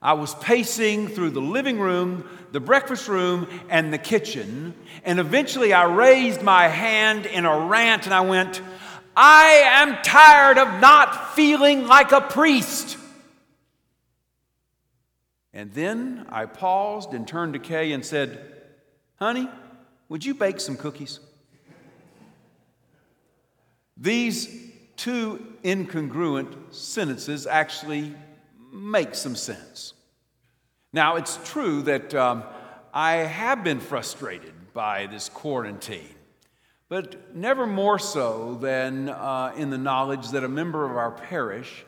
I was pacing through the living room, the breakfast room, and the kitchen, and eventually I raised my hand in a rant and I went, I am tired of not feeling like a priest. And then I paused and turned to Kay and said, Honey, would you bake some cookies? These two incongruent sentences actually make some sense. Now, it's true that um, I have been frustrated by this quarantine, but never more so than uh, in the knowledge that a member of our parish,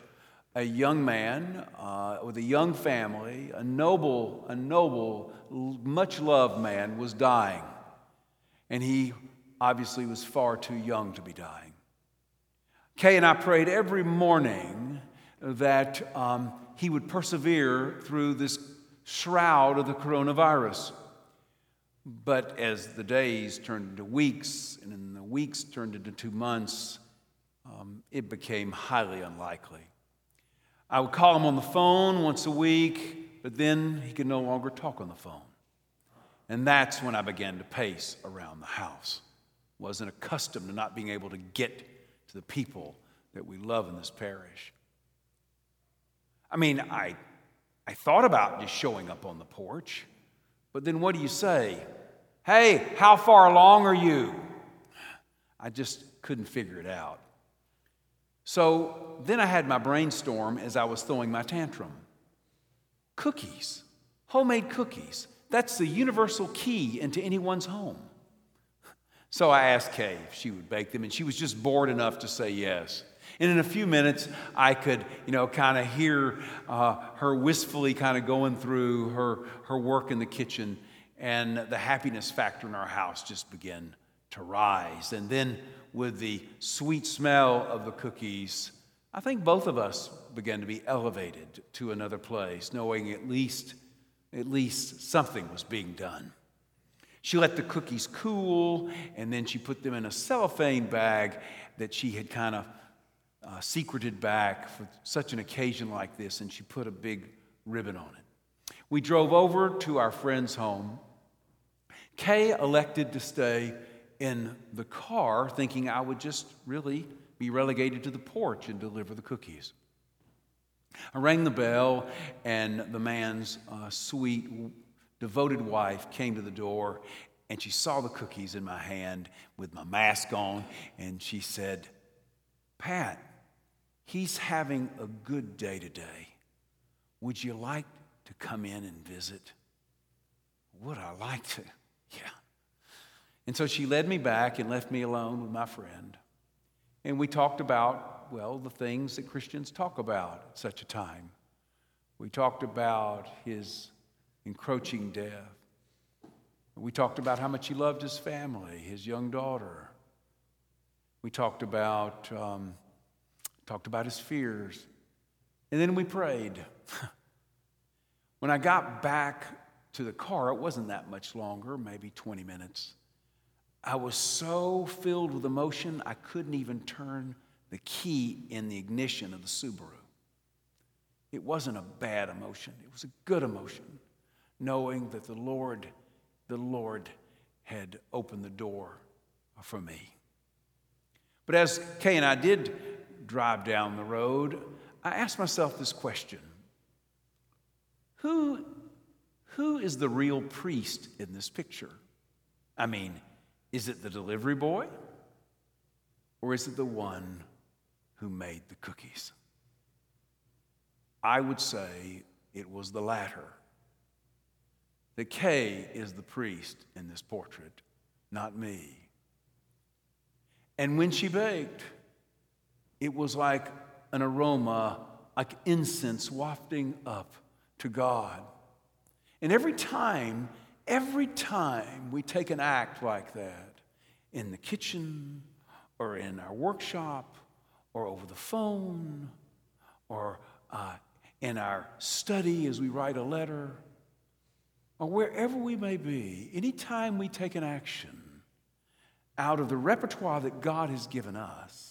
a young man uh, with a young family, a noble, a noble, much loved man, was dying. And he obviously was far too young to be dying. Kay and I prayed every morning that um, he would persevere through this shroud of the coronavirus. But as the days turned into weeks, and then the weeks turned into two months, um, it became highly unlikely. I would call him on the phone once a week, but then he could no longer talk on the phone. And that's when I began to pace around the house. Wasn't accustomed to not being able to get to the people that we love in this parish. I mean, I, I thought about just showing up on the porch, but then what do you say? Hey, how far along are you? I just couldn't figure it out. So then I had my brainstorm as I was throwing my tantrum. Cookies, homemade cookies. That's the universal key into anyone's home. So I asked Kay if she would bake them, and she was just bored enough to say yes. And in a few minutes, I could, you know, kind of hear uh, her wistfully kind of going through her, her work in the kitchen, and the happiness factor in our house just began to rise. And then, with the sweet smell of the cookies, I think both of us began to be elevated to another place, knowing at least, at least something was being done. She let the cookies cool, and then she put them in a cellophane bag that she had kind of uh, secreted back for such an occasion like this, and she put a big ribbon on it. We drove over to our friend's home. Kay elected to stay in the car, thinking I would just really be relegated to the porch and deliver the cookies. I rang the bell, and the man's uh, sweet, devoted wife came to the door, and she saw the cookies in my hand with my mask on, and she said, Pat, He's having a good day today. Would you like to come in and visit? Would I like to? Yeah. And so she led me back and left me alone with my friend. And we talked about, well, the things that Christians talk about at such a time. We talked about his encroaching death. We talked about how much he loved his family, his young daughter. We talked about um, talked about his fears, and then we prayed. when I got back to the car, it wasn't that much longer, maybe 20 minutes. I was so filled with emotion, I couldn't even turn the key in the ignition of the Subaru. It wasn't a bad emotion, it was a good emotion, knowing that the Lord, the Lord had opened the door for me. But as Kay and I did drive down the road, I asked myself this question Who, who is the real priest in this picture? I mean, is it the delivery boy? Or is it the one who made the cookies? I would say it was the latter. The Kay is the priest in this portrait, not me. And when she baked, it was like an aroma, like incense wafting up to God. And every time, every time we take an act like that in the kitchen or in our workshop or over the phone or uh, in our study as we write a letter or wherever we may be, anytime we take an action out of the repertoire that God has given us,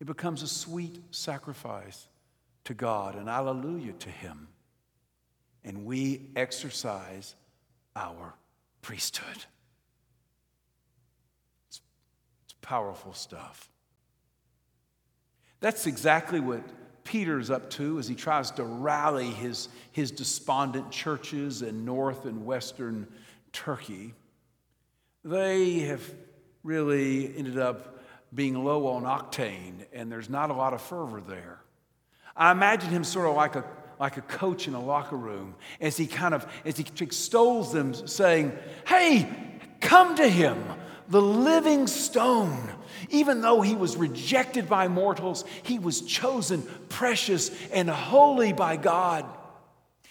it becomes a sweet sacrifice to God and hallelujah to Him. And we exercise our priesthood. It's, it's powerful stuff. That's exactly what Peter's up to as he tries to rally his, his despondent churches in north and western Turkey. They have really ended up being low on octane, and there's not a lot of fervor there. I imagine him sort of like a, like a coach in a locker room as he kind of as he extols them, saying, Hey, come to him, the living stone. Even though he was rejected by mortals, he was chosen precious and holy by God.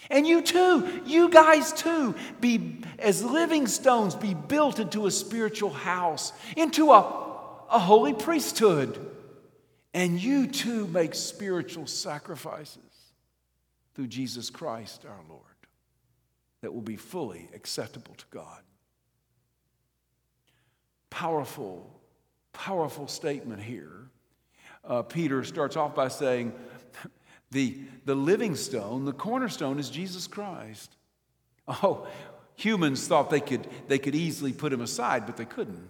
And you too, you guys too, be as living stones, be built into a spiritual house, into a, a holy priesthood. And you too make spiritual sacrifices through Jesus Christ our Lord that will be fully acceptable to God. Powerful, powerful statement here. Uh, Peter starts off by saying, the, the living stone, the cornerstone, is Jesus Christ. Oh, humans thought they could, they could easily put him aside, but they couldn't.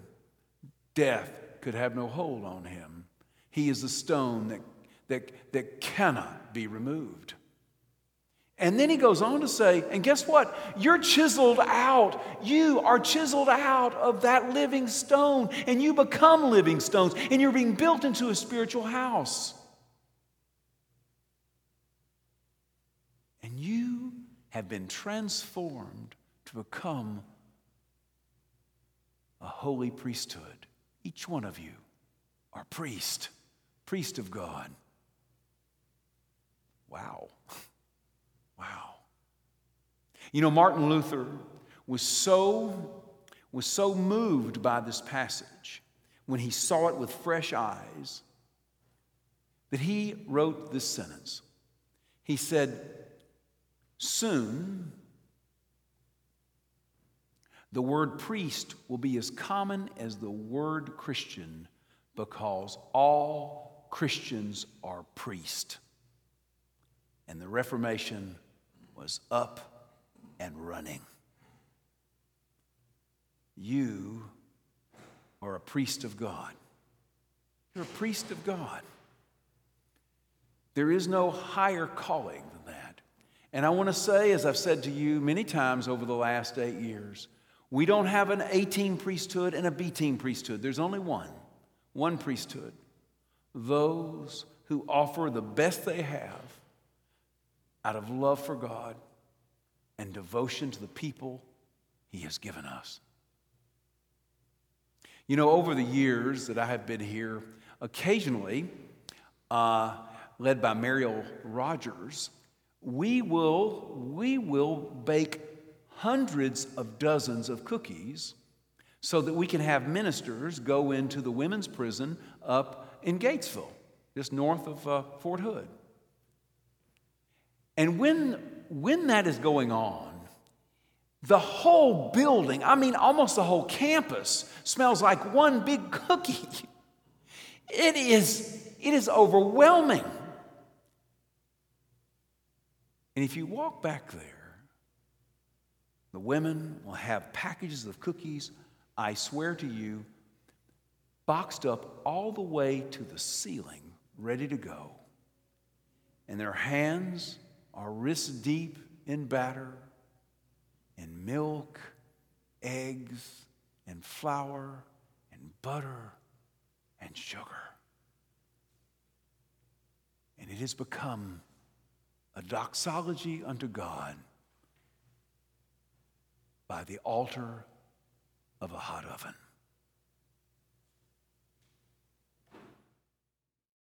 Death could have no hold on him. He is a stone that, that, that cannot be removed. And then he goes on to say, and guess what? You're chiseled out. You are chiseled out of that living stone, and you become living stones, and you're being built into a spiritual house. And you have been transformed to become a holy priesthood. Each one of you are priest, priest of God. Wow. Wow. You know, Martin Luther was so, was so moved by this passage when he saw it with fresh eyes that he wrote this sentence. He said, Soon, the word priest will be as common as the word Christian because all Christians are priests. And the Reformation was up and running. You are a priest of God. You're a priest of God. There is no higher calling than that. And I want to say, as I've said to you many times over the last eight years, we don't have an A team priesthood and a B team priesthood. There's only one, one priesthood. Those who offer the best they have out of love for God and devotion to the people He has given us. You know, over the years that I have been here, occasionally, uh, led by Mariel Rogers, we will, we will bake hundreds of dozens of cookies so that we can have ministers go into the women's prison up in Gatesville, just north of uh, Fort Hood. And when, when that is going on, the whole building, I mean, almost the whole campus, smells like one big cookie. It is, it is overwhelming. And if you walk back there, the women will have packages of cookies, I swear to you, boxed up all the way to the ceiling, ready to go. And their hands are wrist deep in batter and milk, eggs, and flour, and butter, and sugar. And it has become a doxology unto God by the altar of a hot oven.